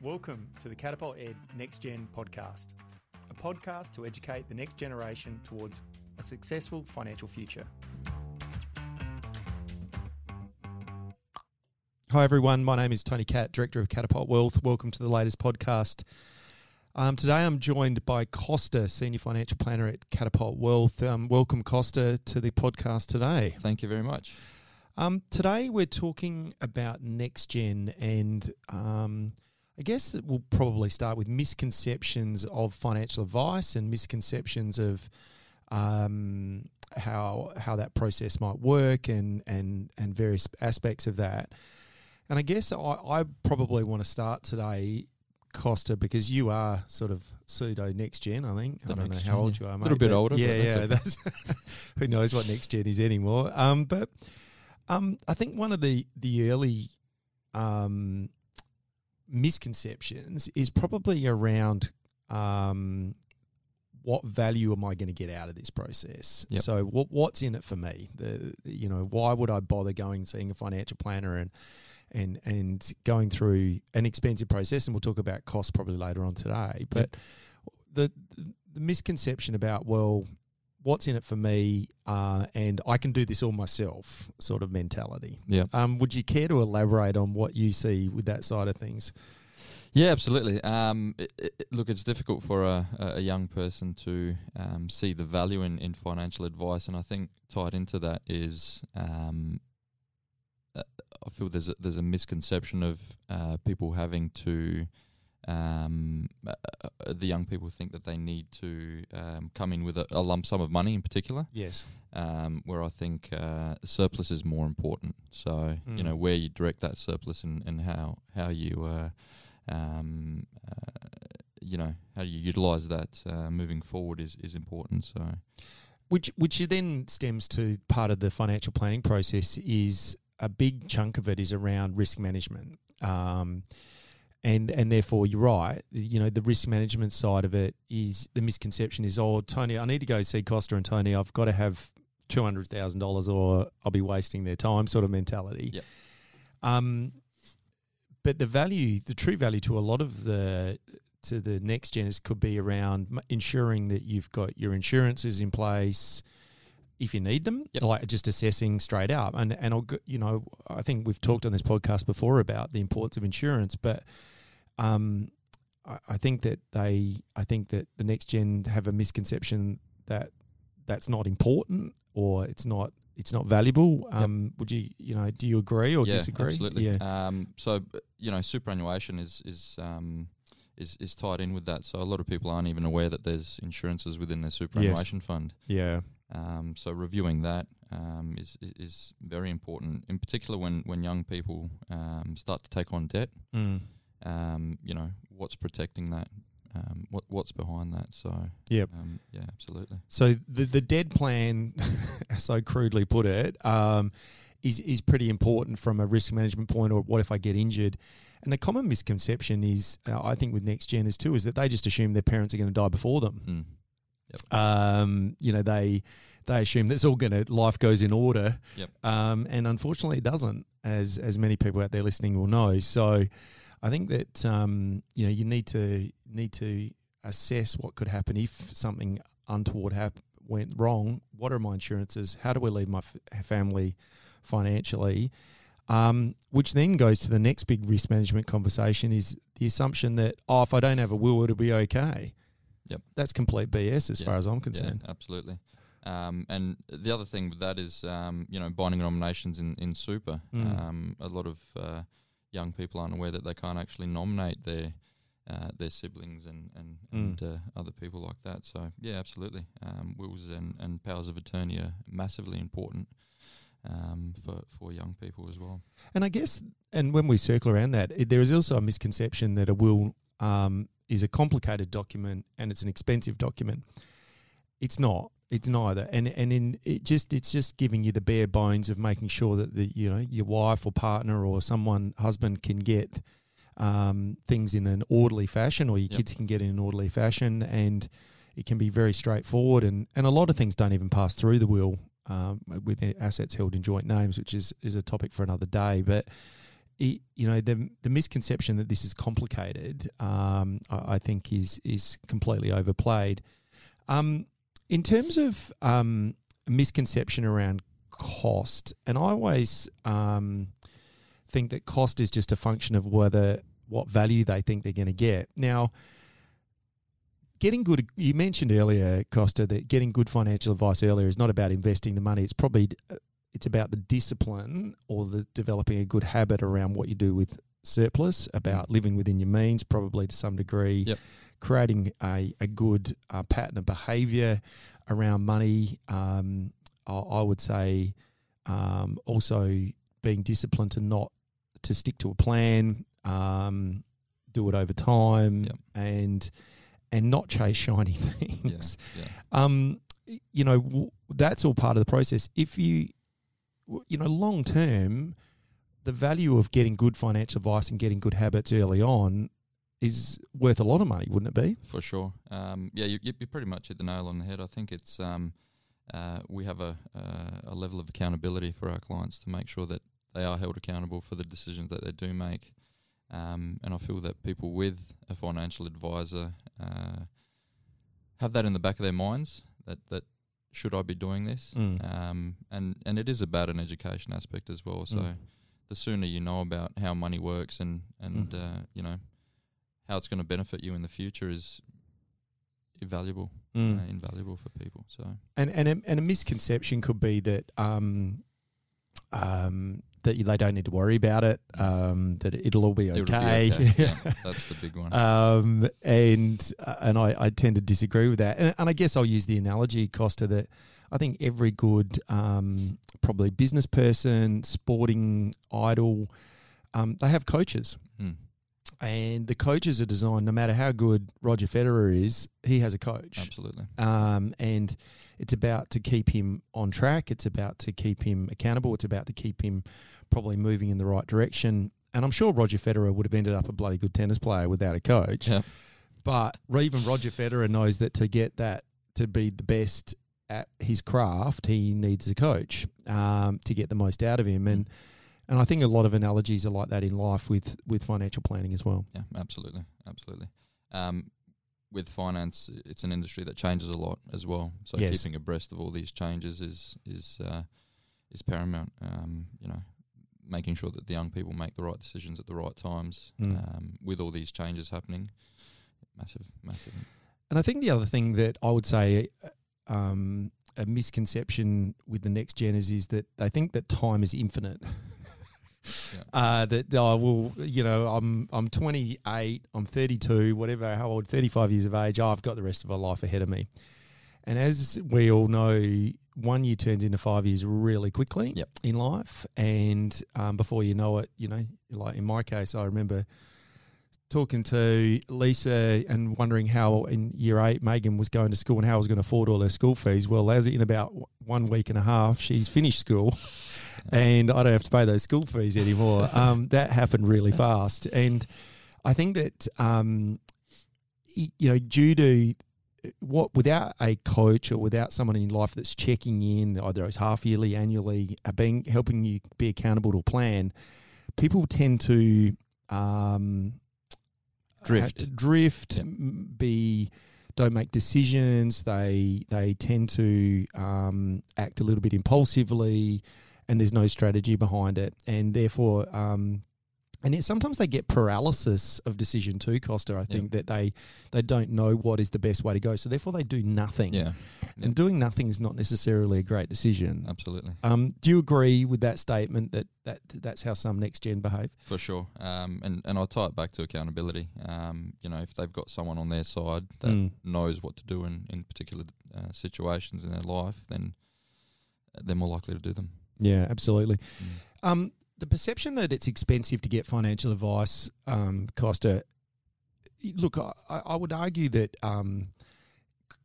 Welcome to the Catapult Ed Next Gen podcast, a podcast to educate the next generation towards a successful financial future. Hi, everyone. My name is Tony Catt, Director of Catapult Wealth. Welcome to the latest podcast. Um, today, I'm joined by Costa, Senior Financial Planner at Catapult Wealth. Um, welcome, Costa, to the podcast today. Thank you very much. Um, today, we're talking about next gen, and um, I guess that we'll probably start with misconceptions of financial advice and misconceptions of um, how how that process might work and and and various aspects of that. And I guess I, I probably want to start today Costa because you are sort of pseudo next gen. I think The I don't know how old you are, A little bit older, Yeah, that's yeah. That's who knows what next gen is anymore. Um, but um, I think one of the the early um, misconceptions is probably around um, what value am I going to get out of this process? Yep. So what what's in it for me? The you know why would I bother going and seeing a financial planner and and and going through an expensive process? And we'll talk about costs probably later on today. But the the misconception about well, what's in it for me, uh, and I can do this all myself, sort of mentality. Yeah. Um, would you care to elaborate on what you see with that side of things? Yeah, absolutely. Um, it, it, look, it's difficult for a, a young person to um, see the value in, in financial advice, and I think tied into that is um, uh, I feel there's a, there's a misconception of uh, people having to. Um, uh, uh, the young people think that they need to um, come in with a, a lump sum of money in particular. Yes. um, where I think uh, surplus is more important. So you Mm. know where you direct that surplus and, and how how you uh, um, uh, you know how you utilize that uh, moving forward is is important. So Which which then stems to part of the financial planning process is a big chunk of it is around risk management. Um, and and therefore you're right. You know the risk management side of it is the misconception is oh Tony I need to go see Costa and Tony I've got to have two hundred thousand dollars or I'll be wasting their time sort of mentality. Yep. Um, but the value, the true value to a lot of the to the next gen is could be around ensuring that you've got your insurances in place if you need them, Yep. like just assessing straight up. And and I'll, you know, I think we've talked on this podcast before about the importance of insurance, but um, I, I think that they, I think that the next gen have a misconception that that's not important or it's not it's not valuable. Um, Would you, you know, do you agree or yeah, disagree? absolutely. Yeah. Um, so you know superannuation is is um, is is tied in with that. So a lot of people aren't even aware that there's insurances within their superannuation fund. Yeah. Um, so reviewing that um, is, is is very important, in particular when when young people um, start to take on debt. Mm. Um, you know what's protecting that, um, what what's behind that. So Yep. um, yeah, absolutely. So the the dead plan, as I crudely put it, um, is is pretty important from a risk management point. Or what if I get injured? And the common misconception is, uh, I think, with next gen is too, is that they just assume their parents are going to die before them. Mm. Um, you know, they they assume that's all going to life goes in order. Yep. Um, and unfortunately, it doesn't, as as many people out there listening will know. So, I think that um, you know you need to need to assess what could happen if something untoward hap- went wrong. What are my insurances? How do we leave my f- family financially? Um, which then goes to the next big risk management conversation is the assumption that oh, if I don't have a will, it'll be okay. Yep. That's complete BS as Yeah. far as I'm concerned. Yeah, absolutely. Um, and the other thing with that is, um, you know, binding nominations in, in super. Mm. Um, a lot of uh, young people aren't aware that they can't actually nominate their uh, their siblings and and, Mm. and uh, other people like that. So yeah, absolutely. Um, wills and, and powers of attorney are massively important um, for for young people as well. And I guess, and when we circle around that, it, there is also a misconception that a will um, is a complicated document and it's an expensive document. It's not. It's neither. And and in it just it's just giving you the bare bones of making sure that the you know your wife or partner or someone husband can get um, things in an orderly fashion, or your Yep. kids can get in an orderly fashion, and it can be very straightforward. And and a lot of things don't even pass through the will um, with assets held in joint names, which is is a topic for another day. But you know, the the misconception that this is complicated, um, I, I think is is completely overplayed. Um, in terms of um, misconception around cost, and I always um, think that cost is just a function of whether what value they think they're going to get. Now, getting good, you mentioned earlier, Costa, that getting good financial advice earlier is not about investing the money. It's probably uh, it's about the discipline or the developing a good habit around what you do with surplus, about living within your means, probably to some degree. Yep. Creating a, a good uh, pattern of behaviour around money. Um, I, I would say um, also being disciplined to not to stick to a plan, um, do it over time, Yep. and and not chase shiny things. Yeah. Um, you know w- that's all part of the process. If you, you know, long term, the value of getting good financial advice and getting good habits early on is worth a lot of money, wouldn't it be? For sure. Um, yeah, you, you pretty much hit the nail on the head. I think it's um, uh, we have a, uh, a level of accountability for our clients to make sure that they are held accountable for the decisions that they do make. Um, and I feel that people with a financial advisor uh, have that in the back of their minds that, that should I be doing this? Mm. Um, and, and it is about an education aspect as well. So Mm. the sooner you know about how money works and, and Mm. uh, you know, how it's going to benefit you in the future is invaluable, Mm. uh, invaluable for people. So And and a, and a misconception could be that um, um, that they don't need to worry about it. Um, that it'll all be It'll be okay. okay. Yeah, that's the big one. um, and uh, and I, I tend to disagree with that. And, and I guess I'll use the analogy, Costa, that I think every good um, probably business person, sporting idol, um, they have coaches. Mm. And the coaches are designed, no matter how good Roger Federer is, he has a coach. Absolutely. Um, and it's about to keep him on track. It's about to keep him accountable. It's about to keep him probably moving in the right direction. And I'm sure Roger Federer would have ended up a bloody good tennis player without a coach. Yeah. But even Roger Federer knows that to get that to be the best at his craft, he needs a coach um, to get the most out of him. And and I think a lot of analogies are like that in life with with financial planning as well. Yeah, absolutely, absolutely. Um, with finance, it's an industry that changes a lot as well. So Yes. keeping abreast of all these changes is is uh, is paramount. Um, you know, making sure that the young people make the right decisions at the right times. Mm. Um, with all these changes happening, massive, massive. And I think the other thing that I would say uh, um, a misconception with the next gen is, is that they think that time is infinite. Yeah. Uh, that oh will, you know, I'm I'm 28, I'm 32, whatever, how old, 35 years of age. Oh, I've got the rest of my life ahead of me. And as we all know, one year turns into five years really quickly Yep. in life, and um, before you know it, you know, like in my case, I remember talking to Lisa and wondering how in year eight Megan was going to school and how I was going to afford all her school fees. Well, as in about one week and a half, she's finished school, and I don't have to pay those school fees anymore. um, that happened really fast, and I think that um, you know, due to what without a coach or without someone in your life that's checking in, either it's half yearly, annually, uh, being helping you be accountable to a plan, people tend to um, Drift. drift, Yep. be don't make decisions. They they tend to um, act a little bit impulsively, and there's no strategy behind it, and therefore. Um, and it, sometimes they get paralysis of decision too, Costa. I think that they they don't know what is the best way to go, so therefore they do nothing. Yeah, And doing nothing is not necessarily a great decision. absolutely. Um, do you agree with that statement that, that that's how some next gen behave? For sure. Um, and, and I'll tie it back to accountability. Um, you know, if they've got someone on their side that Mm. knows what to do in, in particular uh, situations in their life, then they're more likely to do them. Yeah, absolutely. Mm. Um, the perception that it's expensive to get financial advice, um, Costa. Look, I, I would argue that um,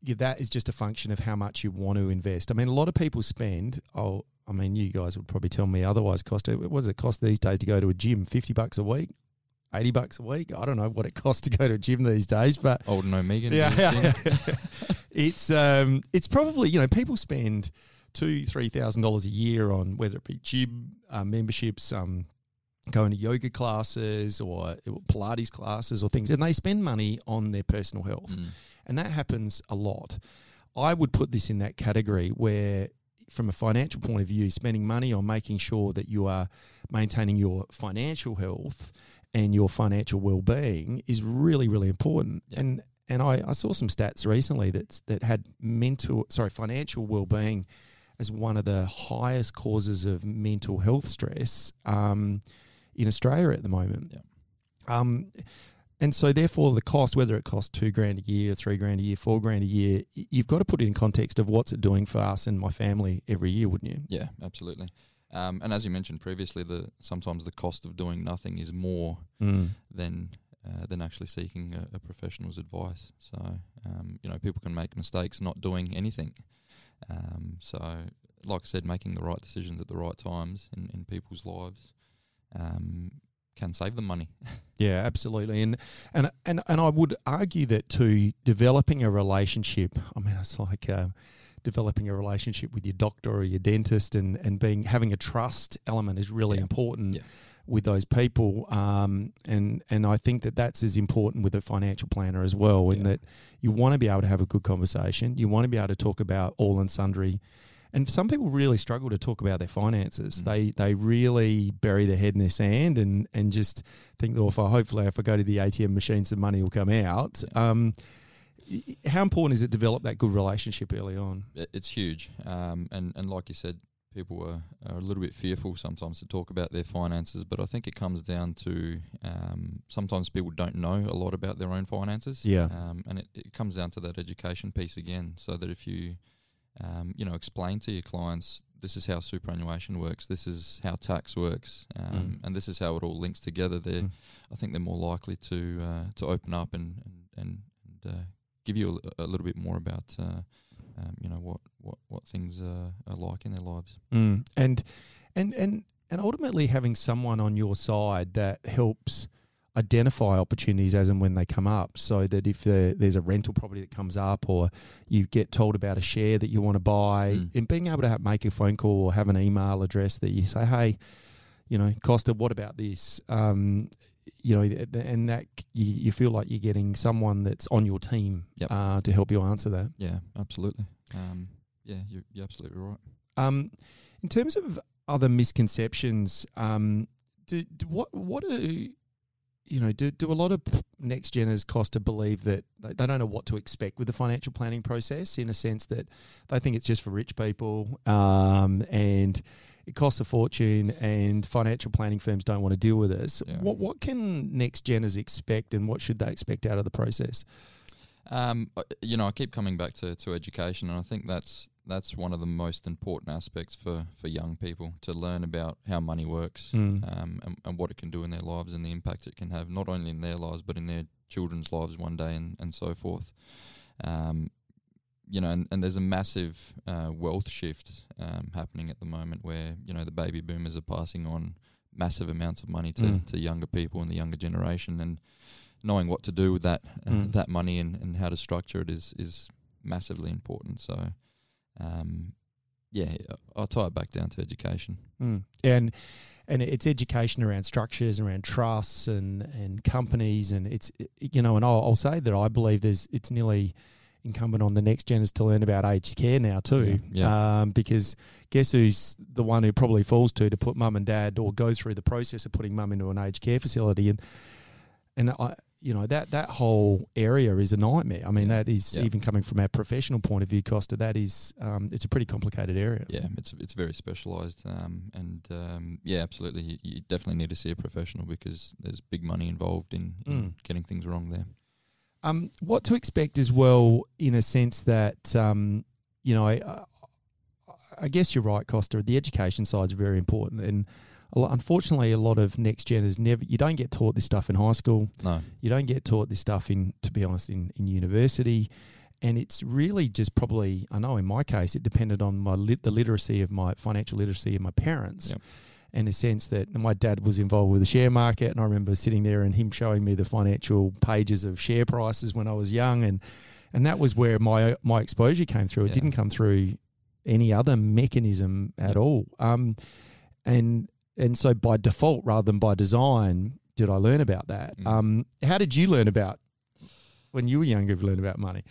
that is just a function of how much you want to invest. I mean, a lot of people spend. Oh, I mean, you guys would probably tell me otherwise. Costa, what does it cost these days to go to a gym? Fifty bucks a week, eighty bucks a week. I don't know what it costs to go to a gym these days, but Old and Megan. yeah, yeah. it's um, it's probably you know people spend two three thousand dollars a year on whether it be gym uh, memberships, um, going to yoga classes or Pilates classes or things, and they spend money on their personal health. Mm. And that happens a lot. I would put this in that category where, from a financial point of view, spending money on making sure that you are maintaining your financial health and your financial well-being is really, really important. Yeah. And and I, I saw some stats recently that that had mental, sorry, financial well-being as one of the highest causes of mental health stress um, in Australia at the moment. Yeah. Um, and so, therefore, the cost, whether it costs two grand a year, three grand a year, four grand a year, you've got to put it in context of what's it doing for us and my family every year, wouldn't you? Yeah, absolutely. Um, and as you mentioned previously, the sometimes the cost of doing nothing is more than uh, than actually seeking a, a professional's advice. So um, you know, people can make mistakes not doing anything. Um, so, like I said, making the right decisions at the right times in, in people's lives um, can save them money. Yeah, absolutely. And and and and I would argue that to developing a relationship. I mean, it's like uh, developing a relationship with your doctor or your dentist, and and being having a trust element is really Yeah. important. Yeah. With those people, um, and and I think that that's as important with a financial planner as well. In Yeah. that you want to be able to have a good conversation, you want to be able to talk about all and sundry, and some people really struggle to talk about their finances. Mm. They they really bury their head in their sand and and just think that if I hopefully if I go to the ATM machine, some money will come out. Um, how important is it to develop that good relationship early on? It's huge. Um, and, and like you said, people are, are a little bit fearful sometimes to talk about their finances, but I think it comes down to um, sometimes people don't know a lot about their own finances. Yeah. Um, and it, it comes down to that education piece again, so that if you, um, you know, explain to your clients, this is how superannuation works, this is how tax works, um, Mm. and this is how it all links together, they're, Mm. I think they're more likely to uh, to open up and, and, and, and uh, give you a, a little bit more about uh, um, you know what what what things uh, are like in their lives. Mm. And and and and ultimately having someone on your side that helps identify opportunities as and when they come up so that if there, there's a rental property that comes up or you get told about a share that you want to buy Mm. and being able to have, make a phone call or have an email address that you say hey you know costa what about this um, you know and that you, you feel like you're getting someone that's on your team Yep. uh, to help you answer that Yeah, absolutely. Um, yeah, you're, you're absolutely right. Um, in terms of other misconceptions, um, do, do what what do you know? Do, do a lot of next geners cost to believe that they, they don't know what to expect with the financial planning process? In a sense that they think it's just for rich people, um, and it costs a fortune, and financial planning firms don't want to deal with this. Yeah. What what can next geners expect, and what should they expect out of the process? Um, you know, I keep coming back to, to education, and I think that's that's one of the most important aspects for, for young people to learn about how money works Mm. um, and, and what it can do in their lives and the impact it can have not only in their lives but in their children's lives one day and, and so forth. Um, you know, and, and there's a massive uh, wealth shift um, happening at the moment where you know the baby boomers are passing on massive amounts of money to, Mm. to younger people and the younger generation, and knowing what to do with that uh, Mm. that money and, and how to structure it is is massively important. So, um, yeah, I'll tie it back down to education. Mm. And and it's education around structures, around trusts and and companies, and it's you know, and I'll, I'll say that I believe there's it's nearly incumbent on the next gens to learn about aged care now too, Yeah, Um, because guess who's the one who probably falls to to put mum and dad or go through the process of putting mum into an aged care facility, and and I. You know that that whole area is a nightmare. I mean, Yeah. that is Yeah. even coming from our professional point of view, Costa. That is, um, it's a pretty complicated area. Yeah, it's it's very specialised, um, and um, yeah, absolutely, you, you definitely need to see a professional because there's big money involved in, in Mm. getting things wrong there. Um, what to expect as well, in a sense that um, you know, I, I guess you're right, Costa. The education side is very important, and a lot, unfortunately, a lot of next gen is never. You don't get taught this stuff in high school. No, You don't get taught this stuff in, to be honest, in in university. And it's really just probably, I know in my case, it depended on my lit, the literacy of my financial literacy of my parents. Yep. In a sense that my dad was involved with the share market, and I remember sitting there and him showing me the financial pages of share prices when I was young, and and that was where my my exposure came through. It Yeah. didn't come through any other mechanism at all. Um, and and so by default rather than by design, did I learn about that? Mm. Um, how did you learn about when you were younger? You Learn about money?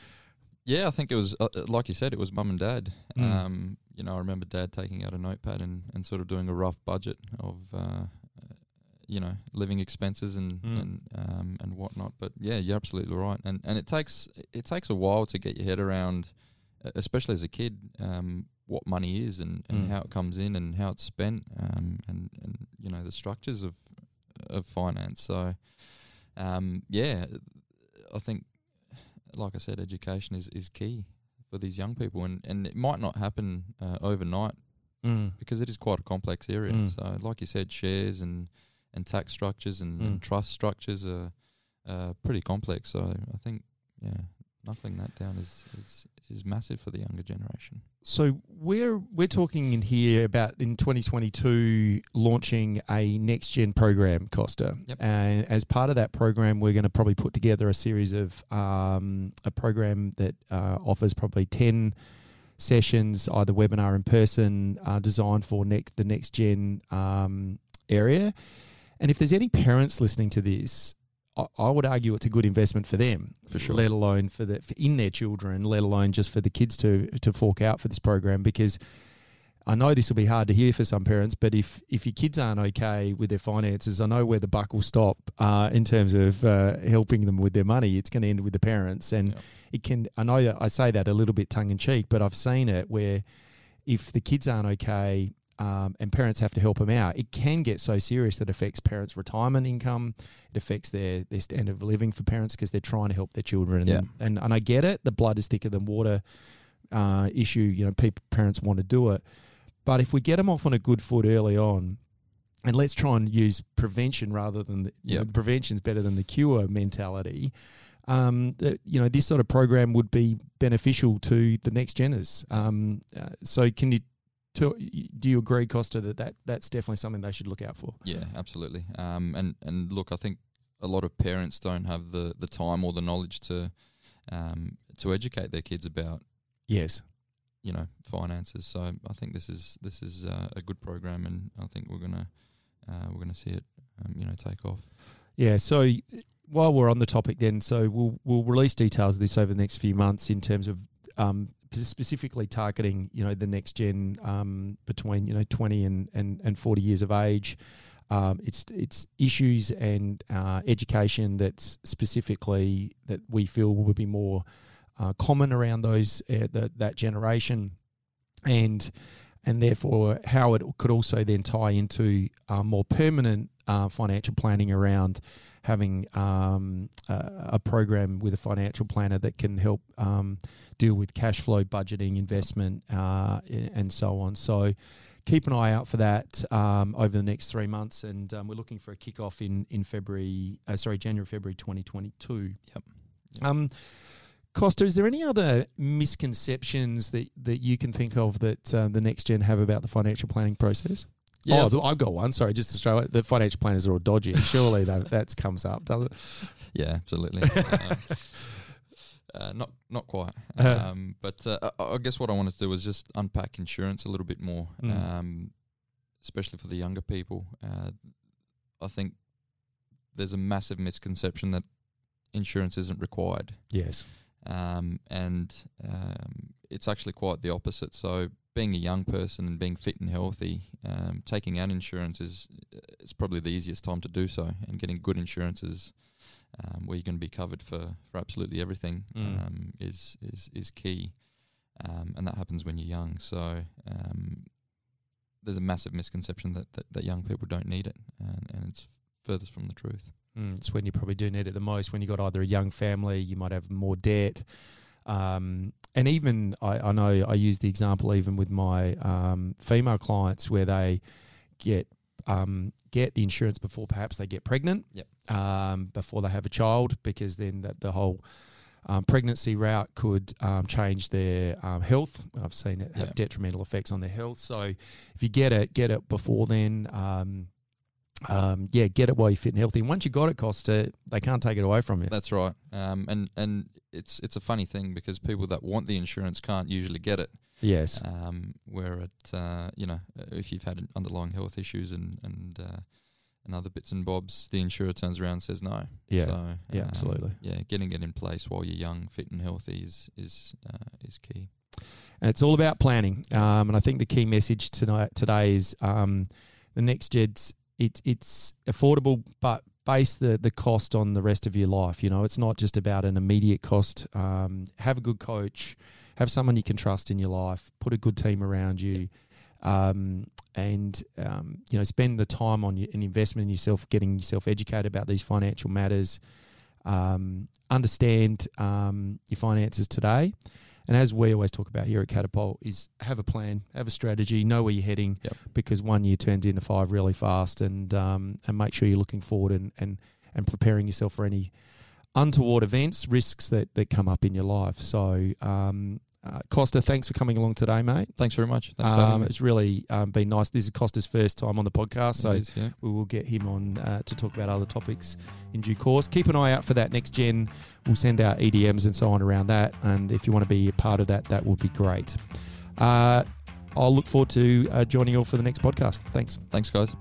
Yeah, I think it was uh, like you said, it was mum and dad. Mm. Um, you know, I remember dad taking out a notepad and, and sort of doing a rough budget of, uh, you know, living expenses and Mm. and um, and whatnot. But yeah, you're absolutely right. And and it takes it takes a while to get your head around, especially as a kid, um, what money is and, and Mm. how it comes in and how it's spent, um, and and you know the structures of of finance. So, um, yeah, I think, like I said, education is, is key for these young people, and, and it might not happen uh, overnight Mm. because it is quite a complex area. Mm. So, like you said, shares and, and tax structures and, Mm. and trust structures are uh, pretty complex. So, I think, yeah, knuckling that down is, is, is massive for the younger generation. So we're we're talking in here about in 2022 launching a next gen program, Costa. Yep. And as part of that program, we're going to probably put together a series of um, a program that uh, offers probably 10 sessions, either webinar in person, uh, designed for next the next gen um, area. And if there's any parents listening to this, I, I would argue it's a good investment for them, For sure. Let alone for the for in their children, let alone just for the kids to to fork out for this program because. I know this will be hard to hear for some parents, but if if your kids aren't okay with their finances, I know where the buck will stop uh, in terms of uh, helping them with their money. It's going to end with the parents, and Yeah. it can. I know that I say that a little bit tongue in cheek, but I've seen it where if the kids aren't okay um, and parents have to help them out, it can get so serious that it affects parents' retirement income. It affects their their standard of living for parents because they're trying to help their children. Yeah. And, and I get it. The blood is thicker than water uh, issue. You know, people parents want to do it, but if we get them off on a good foot early on. And let's try and use prevention rather than the, you know, Yep. prevention's better than the cure mentality. Um, that you know, this sort of program would be beneficial to the next geners. Um, uh, so, can you to, do you agree, Costa, that, that that's definitely something they should look out for? Yeah, absolutely. Um, and and look, I think a lot of parents don't have the, the time or the knowledge to um, to educate their kids about Yes. you know finances. So I think this is this is uh, a good program, and I think we're gonna uh, we're gonna see it um, you know take off. Yeah. So while we're on the topic, then, so we'll we'll release details of this over the next few months in terms of um, specifically targeting you know the next gen um, between you know twenty and, and, and forty years of age. Um, it's it's issues and uh, education that's specifically that we feel will be more uh, common around those uh, that that generation, and and therefore how it could also then tie into uh, more permanent uh, financial planning around having um, a, a program with a financial planner that can help um, deal with cash flow budgeting, investment, uh, and so on. So keep an eye out for that um, over the next three months, and um, we're looking for a kickoff in in February. Uh, sorry, January, February, twenty twenty two. Yep. Um, Costa, is there any other misconceptions that, that you can think of that uh, the next gen have about the financial planning process? Yeah, oh, I've got one. Sorry, just to show it. The financial planners are all dodgy. Surely that that comes up, does it? yeah, absolutely. um, uh, not not quite, Uh-huh. um, but uh, I I guess what I wanted to do was just unpack insurance a little bit more, Mm. um, especially for the younger people. Uh, I think there's a massive misconception that insurance isn't required. Yes. um, and um, it's actually quite the opposite. So, being a young person and being fit and healthy, um, taking out insurance is it's probably the easiest time to do so, and getting good insurance is um, where you're going to be covered for, for absolutely everything Mm. um, is is is key, um, and that happens when you're young. So. Um, there's a massive misconception that, that, that young people don't need it, and, and it's furthest from the truth. Mm, it's when you probably do need it the most. When you've got either a young family, you might have more debt. Um, and even I, I know I use the example even with my um, female clients where they get um, get the insurance before perhaps they get pregnant. Yep. Um, before they have a child, because then that the whole um, pregnancy route could um, change their um, health. I've seen it have Yeah. detrimental effects on their health. So if you get it, get it before then. Um, yeah, get it while you're fit and healthy. And once you got it, Costa, they can't take it away from you. That's right. Um, and and it's it's a funny thing because people that want the insurance can't usually get it. Yes. Um, where it, uh, you know, if you've had underlying health issues and and uh, and other bits and bobs, the insurer turns around and says no. Yeah. So, Yeah, um, absolutely. Yeah, getting it in place while you're young, fit, and healthy is is uh, is key. And it's all about planning. Um, and I think the key message tonight today is um, the next Jed's it's it's affordable, but base the the cost on the rest of your life. You know, it's not just about an immediate cost. Um, have a good coach, have someone you can trust in your life, put a good team around you. Um, and um, you know, spend the time on your, an investment in yourself, getting yourself educated about these financial matters. Um, understand um, your finances today, and as we always talk about here at Catapult, is have a plan, have a strategy, know where you're heading, Yep. because one year turns into five really fast, and um, and make sure you're looking forward and and and preparing yourself for any untoward events, risks that that come up in your life. So. Um, uh, Costa, thanks for coming along today, mate. Thanks very much. Thanks for having Um, it's really um, been nice. This is Costa's first time on the podcast, so is, yeah. we will get him on uh, to talk about other topics in due course. Keep an eye out for that next gen. We'll send out EDMs and so on around that. And if you want to be a part of that, that would be great. Uh, I'll look forward to uh, joining you all for the next podcast. Thanks. Thanks, guys.